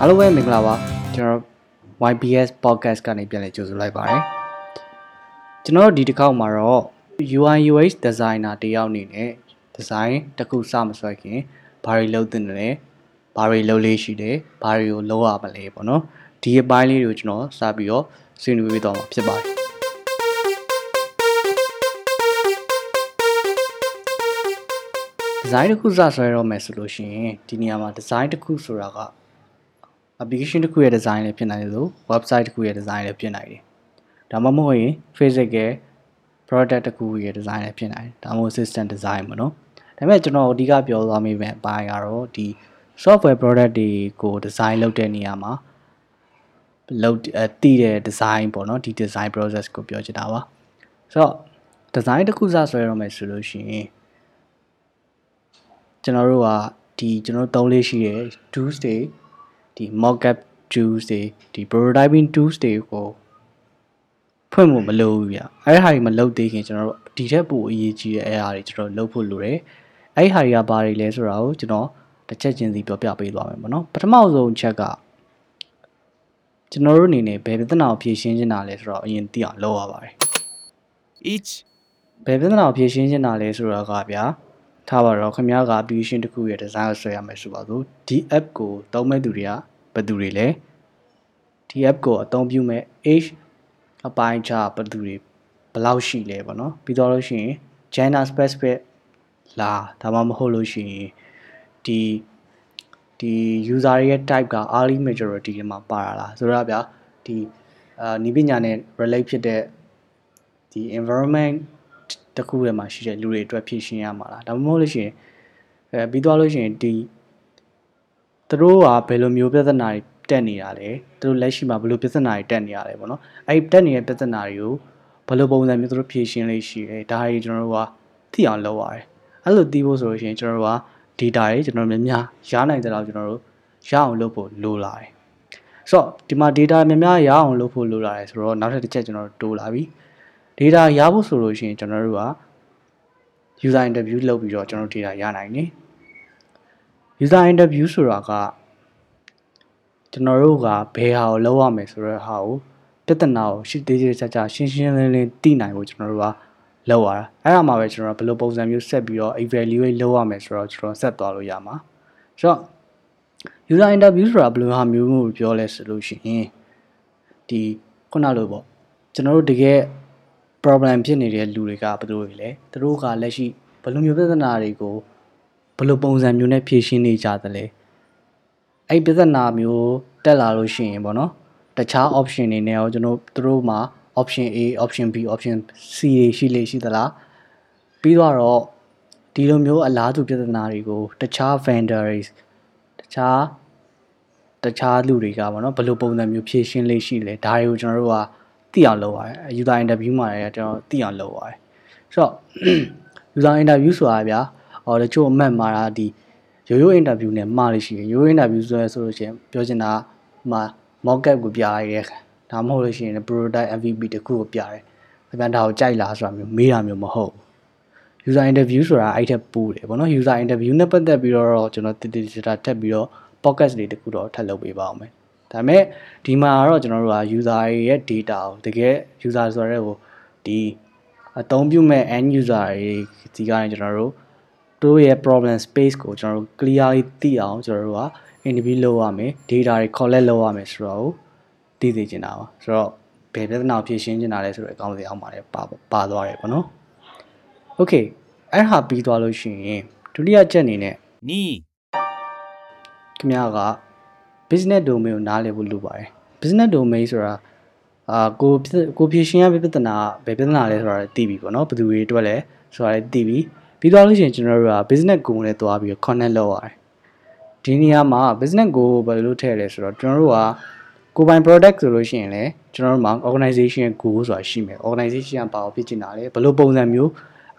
အားလုံးပဲမင်္ဂလာပါကျွန်တော် YBS podcast ကနေပြန်လည်ကြိုဆိုလိုက်ပါတယ်ကျွန်တော်ဒီတစ်ခေါက်မှာတော့ UI UX designer တယောက်အနေနဲ့ design တစ်ခုစမဆွဲခင်ဘာတွေလုပ်သင့်တယ်ဘာတွေလုပ်လေးရှိတယ်ဘာတွေကိုလုပ်ရမလဲပေါ့နော်ဒီအပိုင်းလေးတွေကိုကျွန်တော်စပြီးတော့ဆွေးနွေးပေးတော့မှာဖြစ်ပါတယ်ဒီဇိုင်းတစ်ခုစဆွဲတော့မယ်ဆိုလို့ရှိရင်ဒီနေရာမှာဒီဇိုင်းတစ်ခုဆိုတာက application တစ်ခုရဲ့ design လည်းဖြစ်နိုင်တယ်လို့ website တစ်ခုရဲ့ design လည်းဖြစ်နိုင်တယ်။ဒါမှမဟုတ်ရင် physical product တစ်ခုရဲ့ design လည်းဖြစ်နိုင်တယ်။ဒါမှမဟုတ် system design ပေါ့နော်။ဒါပေမဲ့ကျွန်တော်အဓိကပြောသွားမိမယ့်အပိုင်းကတော့ဒီ software product တွေကို design လုပ်တဲ့နေရာမှာလုပ်တည်တဲ့ design ပေါ့နော်ဒီ design process ကိုပြောချင်တာပါ။ဆိုတော့ design တစ်ခုစဆွဲရမယ်ဆိုလို့ရှိရင်ကျွန်တော်တို့ကဒီကျွန်တော်သုံးလေးရှိတဲ့ tools တွေ ဒီ mockup tools တွေဒီ prototyping tools တွေကိုဖွင့်ဖို့မလိုဘူးဗျအဲ့ဟာတွေမလုပ်သေးခင်ကျွန်တော်တို့ဒီထက်ပိုအရေးကြီးတဲ့အဲ့ဟာတွေကျွန်တော်လုပ်ဖို့လိုတယ်အဲ့ဟာတွေကဘာတွေလဲဆိုတာကိုကျွန်တော်တစ်ချက်ချင်းစီပြောပြပေးသွားမယ်ပေါ့နော်ပထမဆုံးချက်ကကျွန်တော်တို့အနေနဲ့ဘယ်ပြဿနာကိုဖြေရှင်းနေတာလဲဆိုတော့အရင်သိအောင်လုပ်ရပါတယ် each ဘယ်ပြဿနာကိုဖြေရှင်းနေတာလဲဆိုတာကဗျာ ထားပါတော့ခင်ဗျားက application တစ်ခုရဲ့ design ကိုဆွဲရမယ်ဆိုပါစို့ဒီ app ကိုသုံးမဲ့သူတွေကဘယ်သူတွေလဲဒီ app ကိုအသုံးပြုမဲ့ age အပိုင်းခြားဘယ်သူတွေဘယ်လောက်ရှိလဲပေါ့နော်ပြီးတော့လို့ရှိရင် gender specific လာဒါမှမဟုတ်လို့ရှိရင်ဒီဒီ user ရဲ့ type က early majority တွေမှာပါတာလားဆိုတော့ဗျာဒီအာနီးပညာနဲ့ relate ဖြစ်တဲ့ဒီ environment တခုထဲမှာရှိတဲ့လူတွေအတွက်ဖြည့်ရှင်းရမှာလားဒါမှမဟုတ်လို့ရှိရင်အဲပြီးသွားလို့ရှိရင်ဒီသူတို့ကဘယ်လိုမျိုးပြဿနာတွေတက်နေတာလဲသူတို့လက်ရှိမှာဘယ်လိုပြဿနာတွေတက်နေရလဲပေါ့နော်အဲ့တက်နေတဲ့ပြဿနာတွေကိုဘယ်လိုပုံစံမျိုးသူတို့ဖြည့်ရှင်းလေးရှိတယ်ဒါတွေကျွန်တော်တို့ကသိအောင်လုပ်ရတယ်အဲ့လိုသိဖို့ဆိုလို့ရှိရင်ကျွန်တော်တို့က data တွေကျွန်တော်များများရနိုင်တဲ့လောက်ကျွန်တော်တို့ရအောင်လုပ်ဖို့လိုလာတယ်ဆိုတော့ဒီမှာ data များများရအောင်လုပ်ဖို့လိုလာတယ်ဆိုတော့နောက်ထပ်တစ်ချက်ကျွန်တော်တို့တိုးလာပြီ data ရဖို့ဆိုလို့ရှိရင်ကျွန်တော်တို့က user interview လုပ်ပြီးတော့ကျွန်တော်တို့ data ရနိုင်တယ် user interview ဆိုတာကကျွန်တော်တို့ကဘယ်ဟာကိုလုပ်ရမယ်ဆိုတဲ့ဟာကိုပြဿနာကိုရှင်းသေးသေးချာချာရှင်းရှင်းလင်းလင်းသိနိုင်ဖို့ကျွန်တော်တို့ကလုပ်ရတာအဲ့ဒါမှပဲကျွန်တော်ဘယ်လိုပုံစံမျိုးဆက်ပြီးတော့ evaluate လုပ်ရမယ်ဆိုတော့ကျွန်တော်ဆက်သွားလို့ရမှာဆိုတော့ user interview ဆိုတာဘယ်လိုဟာမျိုးကိုပြောလဲဆိုလို့ရှိရင်ဒီခုနလိုပေါ့ကျွန်တော်တို့တကယ် problem ဖြစ်နေတဲ့လူတွေကဘယ်လိုတွေလဲသူတို့ကလက်ရှိဘယ်လိုမျိုးပြဿနာတွေကိုဘယ်လိုပုံစံမျိုးနဲ့ဖြေရှင်းနေကြသလဲအဲ့ပြဿနာမျိုးတက်လာလို့ရှိရင်ပေါ့နော်တခြား option တွေနဲ့ရောကျွန်တော်တို့မှာ option A option B option C တွေရှိလေရှိသလားပြီးတော့ဒီလိုမျိုးအလားတူပြဿနာတွေကိုတခြား vendor တွေတခြားတခြားလူတွေကပေါ့နော်ဘယ်လိုပုံစံမျိုးဖြည့်ရှင်းလေးရှိလဲဒါတွေကိုကျွန်တော်တို့က သိအောင်လုပ်ရတယ် user interview မှာလည်းကျွန်တော်သိအောင်လုပ်ရတယ်ဆိုတော့ user interview ဆိုတာဗျာဟောတချို့အမှတ်မှာတာဒီရိုးရိုး interview နဲ့မှားလို့ရှိရင်ရိုးရိုး interview ဆိုရဆိုလို့ရှိရင်ပြောချင်တာမှာ mock up ကိုပြလိုက်ရဲဒါမှမဟုတ်လို့ရှိရင် prototype MVP တခုကိုပြတယ်။ပြန်ဒါကိုကြိုက်လားဆိုတာမျိုးမေးတာမျိုးမဟုတ်ဘူး။ user interview ဆိုတာအဲ့ထက်ပိုတယ်ပေါ့နော် user interview နဲ့ပတ်သက်ပြီးတော့ကျွန်တော်တည်တည်ကြတာထပ်ပြီးတော့ podcast တွေတခုတော့ထပ်လုပ်ပေးပါအောင်မယ်။ ဒါပေမဲ့ဒီမှာတော့ကျွန်တော်တို့က user ရဲ့ data ကိုတကယ် user ဆိုရဲကိုဒီအသုံးပြုမဲ့ end user တွေဒီကနေကျွန်တော်တို့တို့ရဲ့ problem space ကိုကျွန်တော်တို့ clearly သိအောင်ကျွန်တော်တို့က interview လုပ်ရမယ် data တွေ collect လုပ်ရမယ်ဆိုတော့သိသိချင်တာပါဆိုတော့ဘယ်ပြဿနာဖြေရှင်းချင်တာလဲဆိုတော့အကောင့်စီအောင်ပါတယ်ပါပါသွားတယ်ပေါ့နော် okay အဲ့ဟာပြီးသွားလို့ရှိရင်ဒုတိယချက်အနေနဲ့ ni ခင်ဗျားက business domain ကိုနားလည်ဖို့လိုပါတယ် business domain ဆိုတာအာကိုကိုဖြေရှင်းရမယ့်ပြဿနာဘယ်ပြဿနာလဲဆိုတာသိပြီပေါ့နော်ဘယ်သူတွေအတွက်လဲဆိုတာလည်းသိပြီပြီးသွားလို့ရှိရင်ကျွန်တော်တို့က business goal နဲ့တွားပြီး connect လုပ်ရတယ်ဒီနေရာမှာ business goal ဘယ်လိုထည့်လဲဆိုတော့ကျွန်တော်တို့ကကိုပိုင် product ဆိုလို့ရှိရင်လည်းကျွန်တော်တို့မှာ organization goal ဆိုတာရှိမယ် organization ကဘာဖြစ်ချင်တာလဲဘယ်လိုပုံစံမျိုး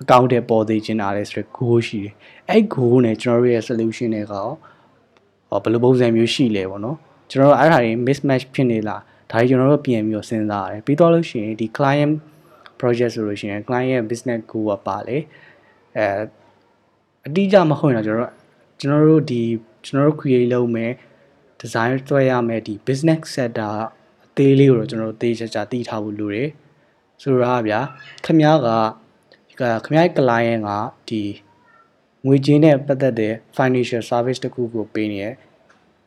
အကောင့်တွေပေါ်သေးချင်တာလဲဆိုတော့ goal ရှိတယ်အဲ့ goal နဲ့ကျွန်တော်တို့ရဲ့ solution တွေကရော ဘယ်လိုပုံစံမျိုးရှိလဲပေါ့နော်ကျွန်တော်တို့အဲ့ဒါတွေ mismatch ဖြစ်နေလားဒါကြီးကျွန်တော်တို့ပြင်ပြီးတော့စဉ်းစားရတယ်ပြီးတော့လို့ရှိရင်ဒီ client project ဆိုလို့ရှိရင် client ရဲ့ business goal ကပါလေအဲအတိအကျမဟုတ်ရင်တော့ကျွန်တော်တို့ကျွန်တော်တို့ဒီကျွန်တော်တို့ create လုပ်မယ် design ဆွဲရမယ်ဒီ business sector အသေးလေးကိုတော့ကျွန်တော်တို့သေချာချာသိထားဖို့လိုတယ်ဆိုတော့ဗျာခင်ဗျားကခင်ဗျားရဲ့ client ကဒီ ငွေကြေးနဲ့ပတ်သက်တဲ့ financial service တခုကိုပေးနေရ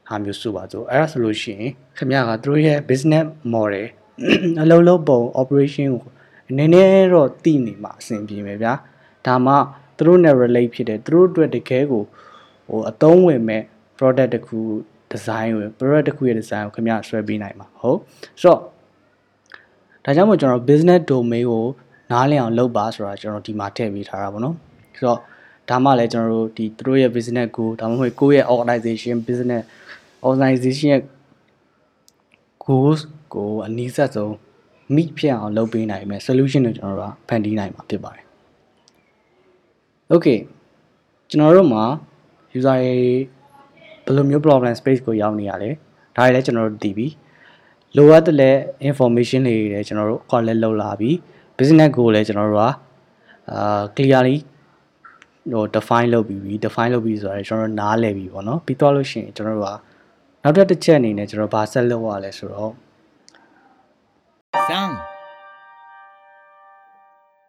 ဟာမျိုးဆိုပါစို့အဲ့ဒါဆိုလို့ရှိရင်ခင်ဗျားကသူတို့ရဲ့ business model အလုံးလုံးပုံ operation ကိုနည်းနည်းတော့သိနေမှာအဆင်ပြေမယ်ဗျာဒါမှသူတို့နဲ့ relate ဖြစ်တယ်သူတို့အတွက်တကယ်ကိုဟိုအသုံးဝင်မဲ့ product တခု design ကို product တခုရဲ့ design ကိုခင်ဗျားဆွဲပေးနိုင်မှာဟုတ်ဆိုတော့ဒါကြောင့်မို့ကျွန်တော် business domain ကိုနားလည်အောင်လုပ်ပါဆိုတာကျွန်တော်ဒီမှာထည့်ပေးထားတာပေါ့နော်ဆိုတော့ ဒါမှလည်းကျွန်တော်တို့ဒီသူတို့ရဲ့ business ကိုဒါမှမဟုတ်ကိုယ့်ရဲ့ organization business organization ရဲ့ goals ကိုအနည်းဆက်ဆုံး meet ဖြစ်အောင်လုပ်ပေးနိုင်မယ် solution ကိုကျွန်တော်တို့ကဖန်တီးနိုင်မှာဖြစ်ပါတယ် okay ကျွန်တော်တို့မှာ user ရဲ့ဘယ်လိုမျိုး problem space ကိုရောက်နေရလဲဒါတွေလည်းကျွန်တော်တို့သိပြီလိုအပ်တဲ့ information တွေလည်းကျွန်တော်တို့ collect လုပ်လာပြီ business goal လည်းကျွန်တော်တို့ကအာ clearly ဟို define လုပ်ပြီးပြီ define လုပ်ပြီးဆိုတော့ကျွန်တော်တို့နားလည်ပြီပေါ့နော်ပြီးတော့လို့ရှိရင်ကျွန်တော်တို့ကနောက်တစ်တစ်ချက်အနေနဲ့ကျွန်တော်ဘာဆက်လုပ်ရလဲဆိုတော့3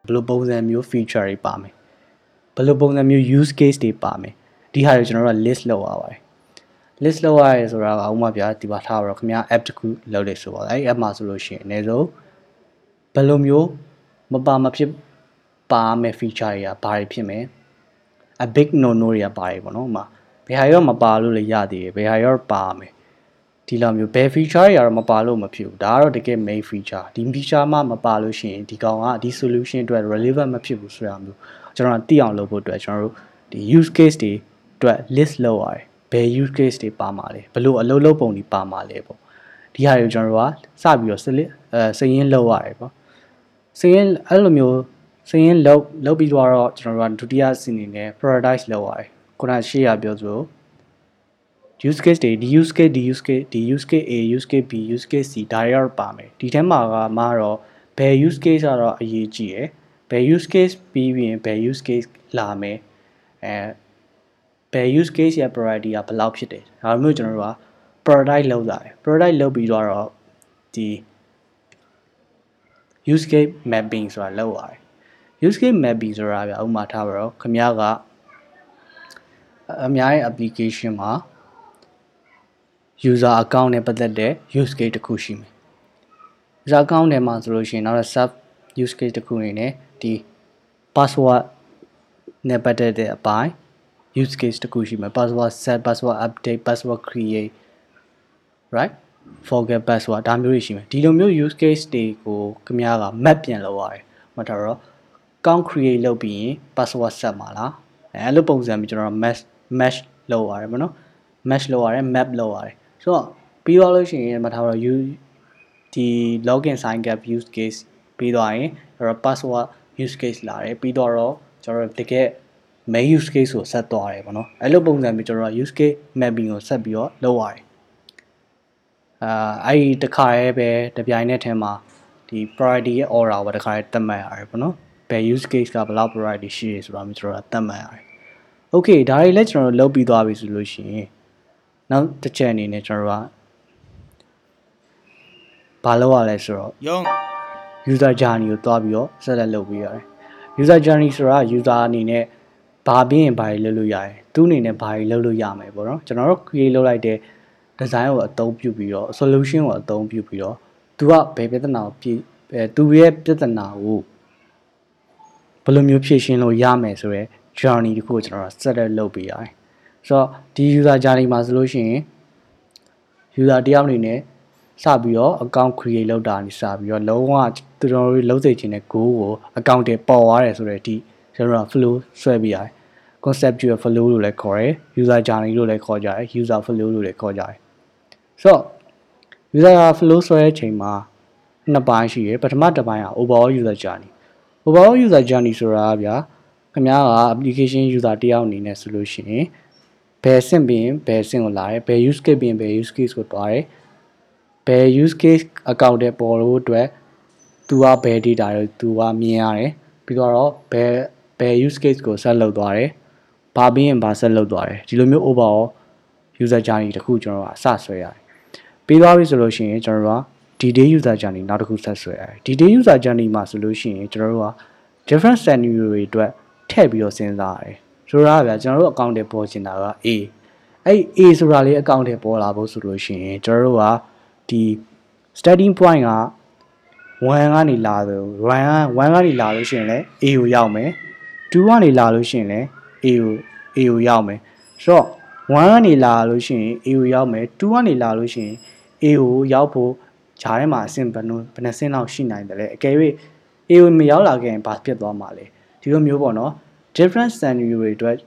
ဘယ်လိုပုံစံမျိုး feature တွေပါမယ်ဘယ်လိုပုံစံမျိုး use case တွေပါမယ်ဒီဟာတွေကျွန်တော်တို့က list လုပ်ရပါတယ် list လုပ်ရရဲဆိုတာကဥပမာပြဒီပါထားတော့ခင်ဗျာ app တခုလုပ်တယ်ဆိုပါအဲ့ app မှာဆိုလို့ရှိရင်အနည်းဆုံးဘယ်လိုမျိုးမပါမဖြစ်ပါမယ် feature တွေကဘာတွေဖြစ်မယ် a big no no တွေကပါတယ်ပေါ့နော်ဥမာဘယ်ဟာရောမပါလို့လည်းရသေးတယ်ဘယ်ဟာရောပါမယ်ဒီလိုမျိုးဘယ် feature တွေကတော့မပါလို့မဖြစ်ဘူးဒါကတော့တကယ် main feature ဒီ feature မှမပါလို့ရှိရင်ဒီကောင်ကဒီ solution အတွက် relevant မဖြစ်ဘူးဆိုတာမျိုးကျွန်တော်သိအောင်လုပ်ဖို့အတွက်ကျွန်တော်တို့ဒီ use case တွေအတွက် list လုပ်ရတယ်ဘယ် use case တွေပါမှာလဲဘလို့အလုပ်လုပ်ပုံတွေပါမှာလဲပေါ့ဒီဟာတွေကိုကျွန်တော်တို့ကစပြီးတော့ select အဲစရင်းလုပ်ရတယ်ပေါ့စရင်းအဲ့လိုမျိုး စရင်းလုပ်လုပ်ပြီးတော့ကျွန်တော်တို့ကဒုတိယစီနေနဲ့ prioritize လုပ်ရတယ်ခုနရှေ့ရပြောဆို use case တွေဒီ use case ဒီ use case ဒီ use case A use case B use case C ဒါတွေတော့ပါမယ်ဒီထဲမှာကမှတော့ဘယ် use case ကတော့အရေးကြီးရယ်ဘယ် use case ပြီးရင်ဘယ် use case လာမယ်အဲဘယ် use case ရဲ့ priority ကဘယ်လောက်ဖြစ်တယ်ဒါမျိုးကျွန်တော်တို့က prioritize လုပ်တာတယ် prioritize လုပ်ပြီးတော့ဒီ use case mapping ဆိုတာလုပ်ရတယ် use case mapping ဆိုတာဗျဥပမာထားပါတော့ခင်ဗျားကအများရဲ့ application မှာ user account နဲ့ပတ်သက်တဲ့ use case တစ်ခုရှိမယ် user account ထဲမှာဆိုလို့ရှိရင်နောက် sub use case တစ်ခုအနေနဲ့ဒီ password နဲ့ပတ်သက်တဲ့အပိုင်း use case တစ်ခုရှိမယ် password set password update password create right forget password ဒါမျိုးတွေရှိမယ်ဒီလိုမျိုး use case တွေကိုခင်ဗျားက map ပြန်လုပ်ရတယ်မှတ်ထားတော့ count create လုပ်ပြီးရင် password set မှာလားအဲလိုပုံစံမျိုးကျွန်တော် mesh mesh လုပ်ရတယ်မနော် mesh လုပ်ရတယ် map လုပ်ရတယ်ဆိုတော့ပြီးတော့လို့ရှိရင်မှတ်ထားတော့ you ဒီ login sign up use case ပြီးသွားရင်ကျွန်တော် password use case လာတယ်ပြီးတော့ကျွန်တော်တကယ် main use case ကိုဆက်သွားတယ်ပေါ့နော်အဲ့လိုပုံစံမျိုးကျွန်တော် use case mapping ကိုဆက်ပြီးတော့လုပ်ရတယ်အာအဲ့ဒီတခါရဲပဲတပြိုင်နက်ထဲမှာဒီ priority ရဲ့ order ကိုတခါရဲသတ်မှတ်ရတယ်ပေါ့နော်ဘ ယ် use case ကဘယ်လောက် priority ရှိရဆိုတာမျိုးကျွန်တော်သတ်မှတ်ရတယ် okay ဒါတွေလည်းကျွန်တော်လုပ်ပြီးသွားပြီဆိုလို့ရှိရင်နောက်တစ်ချက်အနေနဲ့ကျွန်တော်ကဘာလုပ်ရလဲဆိုတော့ user journey ကိုတွားပြီးတော့ဆက်လက်လုပ်ပေးရတယ် user journey ဆိုတာ user အနေနဲ့ဘာပြီးရင်ဘာတွေလုပ်လို့ရတယ်သူ့အနေနဲ့ဘာတွေလုပ်လို့ရမယ်ပေါ့နော်ကျွန်တော်တို့ create လုပ်လိုက်တဲ့ design ကိုအသုံးပြုပြီးတော့ solution ကိုအသုံးပြုပြီးတော့သူကဘယ်ပြဿနာကိုဖြေအဲသူရဲ့ပြဿနာကို ဘယ်လိုမျိုးဖြေရှင်းလို့ရမယ်ဆိုတော့ journey တခုကိုကျွန်တော်တို့ set လုပ်ပေးရတယ်ဆိုတော့ဒီ user journey မှာဆိုလို့ရှိရင် user တယောက်အနေနဲ့စပြီးတော့ account create လုပ်တာနေစပြီးတော့လုံးဝသူတို့လုံးစိတ်ချင်းတဲ့ goal ကို account တွေပေါ်သွားတယ်ဆိုတဲ့အထိကျွန်တော်တို့ flow ဆွဲပြီးရတယ် conceptual flow လို့လည်းခေါ်တယ် user journey လို့လည်းခေါ်ကြတယ် user flow လို့လည်းခေါ်ကြတယ်ဆိုတော့ user flow ဆွဲတဲ့အချိန်မှာနှစ်ပိုင်းရှိရယ်ပထမတစ်ပိုင်းက overall user journey overall user journey ဆိုတာဗျာခင်ဗျားက application user တယောက်အနေနဲ့ဆိုလို့ရှိရင်ဘယ်ဆင့်ပြီးရင်ဘယ်ဆင့်ကိုလာတယ်ဘယ် use case ပြီးရင်ဘယ် use case ကိုတွားတယ်ဘယ် use case account တဲ့ပေါ်လို့အတွက်သူကဘယ် data တွေသူကမြင်ရတယ်ပြီးတော့ဘယ်ဘယ် use case ကိုဆက်လုပ်သွားတယ်ဘာပြီးရင်ဘာဆက်လုပ်သွားတယ်ဒီလိုမျိုး overall user journey တစ်ခုကျွန်တော်တို့ကအစဆွဲရတယ်ပြီးသွားပြီဆိုလို့ရှိရင်ကျွန်တော်တို့က D-Day user journey နောက်တစ်ခုဆက်ဆွဲရတယ် D-Day user journey မှာဆိုလို့ရှိရင်ကျွန်တော်တို့က different scenario တွေအတွက်ထည့်ပြီးတော့စဉ်းစားရတယ်ဆိုတော့ဗျာကျွန်တော်တို့ account တွေပေါ်ချင်တာက A အဲ့ A ဆိုတာလေး account တွေပေါ်လာဖို့ဆိုလို့ရှိရင်ကျွန်တော်တို့ကဒီ starting point က1ကနေလာတယ်1က1ကနေလာလို့ရှိရင်လည်း A ကိုရောက်မယ်2ကနေလာလို့ရှိရင်လည်း A ကို A ကိုရောက်မယ်ဆိုတော့1ကနေလာလို့ရှိရင် A ကိုရောက်မယ်2ကနေလာလို့ရှိရင် A ကိုရောက်ဖို့ ဂျားထဲမှာအဆင့်ဘယ်နှဘယ်နှဆင့်လောက်ရှိနိုင်တယ်လဲအကယ်၍ A ကိုမရောက်လာခဲ့ရင်ဘာဖြစ်သွားမှာလဲဒီလိုမျိုးပေါ့နော် different scenario တွေအတွက်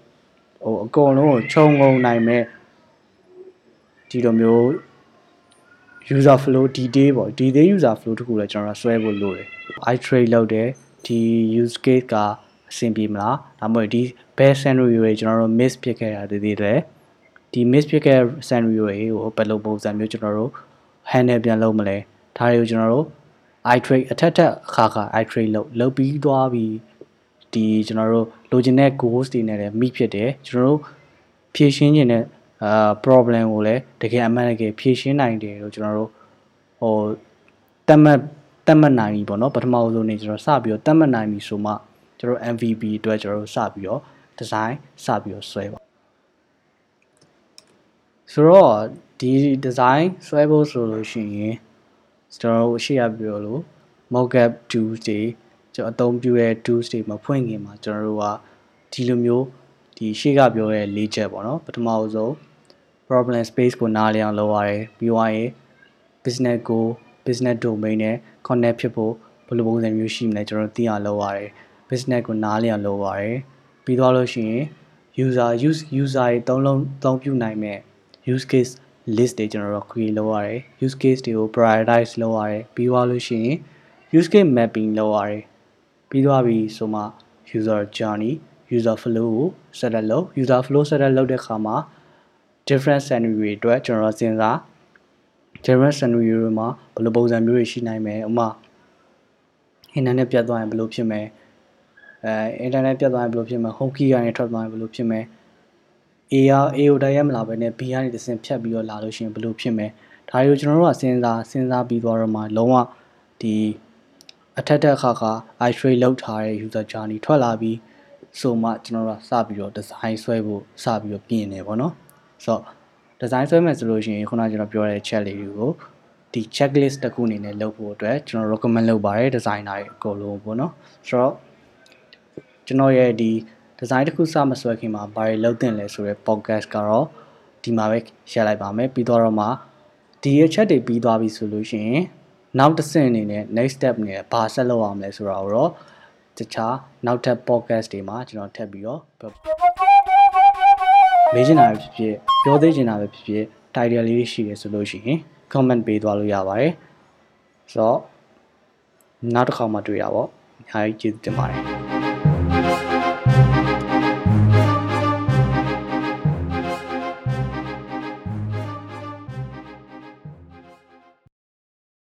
ဟိုအကုန်လုံးကိုခြုံငုံနိုင်မဲ့ဒီလိုမျိုး user flow detail ပေါ့ detail user flow တခုလည်းကျွန်တော်ဆွဲဖို့လိုတယ် i trade လုပ်တယ်ဒီ use case ကအဆင်ပြေမလားဒါမှမဟုတ်ဒီ best scenario တွေကျွန်တော်တို့ miss ဖြစ်ခဲ့တာတည်တည်တယ်ဒီ miss ဖြစ်ခဲ့ scenario တွေကိုဘယ်လိုပုံစံမျိုးကျွန်တော်တို့ handle ပြန်လုပ်မလဲဒါတွေကိုကျွန်တော်တို့ i trade အထက်ထက်အခါခါ i trade လုပ်လုပ်ပြီးသွားပြီးဒီကျွန်တော်တို့လိုချင်တဲ့ goals တွေနဲ့လည်း meet ဖြစ်တယ်ကျွန်တော်တို့ဖြည့်ရှင်းခြင်းနဲ့အာ problem ကိုလည်းတကယ်အမှန်တကယ်ဖြည့်ရှင်းနိုင်တယ်လို့ကျွန်တော်တို့ဟိုတတ်မှတ်တတ်မှတ်နိုင်ပြီပေါ့နော်ပထမဆုံးနေကျွန်တော်စပြီးတော့တတ်မှတ်နိုင်ပြီဆိုမှကျွန်တော် MVP အတွက်ကျွန်တော်တို့စပြီးတော့ design စပြီးတော့ဆွဲပါ ဆိုတော့ဒီ design ဆွဲဖို့ဆိုလို့ရှိရင်ကျွန်တော်တို့ရှေ့ရပြောလို့ mockup tools တွေကျွန်တော်အသုံးပြုတဲ့ tools တွေမဖွင့်ခင်မှာကျွန်တော်တို့ကဒီလိုမျိုးဒီရှေ့ကပြောတဲ့၄ချက်ပေါ့နော်ပထမဆုံး problem space ကိုနားလည်အောင်လုပ်ရတယ်ပြီးသွားရင် business ကို business domain နဲ့ connect ဖြစ်ဖို့ဘယ်လိုပုံစံမျိုးရှိမလဲကျွန်တော်သိအောင်လုပ်ရတယ် business ကိုနားလည်အောင်လုပ်ရတယ်ပြီးသွားလို့ရှိရင် user use user တွေသုံးလုံးသုံးပြုနိုင်မဲ့ use case list တွေကျွန်တော်တို့ create လုပ်ရတယ် use case တွေကို prioritize လုပ်ရတယ်ပြီးသွားလို့ရှိရင် use case mapping လုပ်ရတယ်ပြီးသွားပြီဆိုမှ user journey user flow ကို set up လုပ် user flow set up လုပ်တဲ့အခါမှာ different scenario တွေအတွက်ကျွန်တော်စဉ်းစား different scenario တွေမှာဘယ်လိုပုံစံမျိုးတွေရှိနိုင်မလဲဥပမာ internet ပြတ်သွားရင်ဘယ်လိုဖြစ်မလဲအဲ internet ပြတ်သွားရင်ဘယ်လိုဖြစ်မလဲ home key ကနေထွက်သွားရင်ဘယ်လိုဖြစ်မလဲ A ရ A ကိုတိုက်ရိုက်မလာဘဲနဲ့ B ကနေတစ်ဆင့်ဖြတ်ပြီးတော့လာလို့ရှိရင်ဘယ်လိုဖြစ်မလဲဒါတွေကိုကျွန်တော်တို့ကစဉ်းစားစဉ်းစားပြီးသွားတော့မှလုံးဝဒီအထက်တက်ခါခါ i trade လောက်ထားတဲ့ user journey ထွက်လာပြီးဆိုမှကျွန်တော်တို့ကစပြီးတော့ design ဆွဲဖို့စပြီးတော့ပြင်နေပေါ့နော်ဆိုတော့ design ဆွဲမယ်ဆိုလို့ရှိရင်ခုနကကျွန်တော်ပြောတဲ့ check လေးတွေကိုဒီ checklist တစ်ခုအနေနဲ့လုပ်ဖို့အတွက်ကျွန်တော် recommend လုပ်ပါတယ် designer တွေအကုန်လုံးပေါ့နော်ဆိုတော့ကျွန်တော်ရဲ့ဒီ design တစ်ခုစမဆွဲခင်မှာဘာတွေလုပ်တင်လဲဆိုတဲ့ podcast ကတော့ဒီမှာပဲရှင်းလိုက်ပါမယ်ပြီးတော့မှဒီရဲ့ chat တွေပြီးသွားပြီဆိုလို့ရှိရင်နောက်တစ်ဆင့်အနေနဲ့ next step အနေနဲ့ဘာဆက်လုပ်အောင်လဲဆိုတာကိုတော့တခြားနောက်ထပ် podcast တွေမှာကျွန်တော်ထပ်ပြီးတော့မေးချင်တာပဲဖြစ်ဖြစ်ပြောသေးချင်တာပဲဖြစ်ဖြစ် title လေးရှိတယ်ဆိုလို့ရှိရင် comment ပေးသွားလို့ရပါတယ်ဆိုတော့နောက်တစ်ခါမှတွေ့ရပါအများကြီးကျေးဇူးတင်ပါတယ်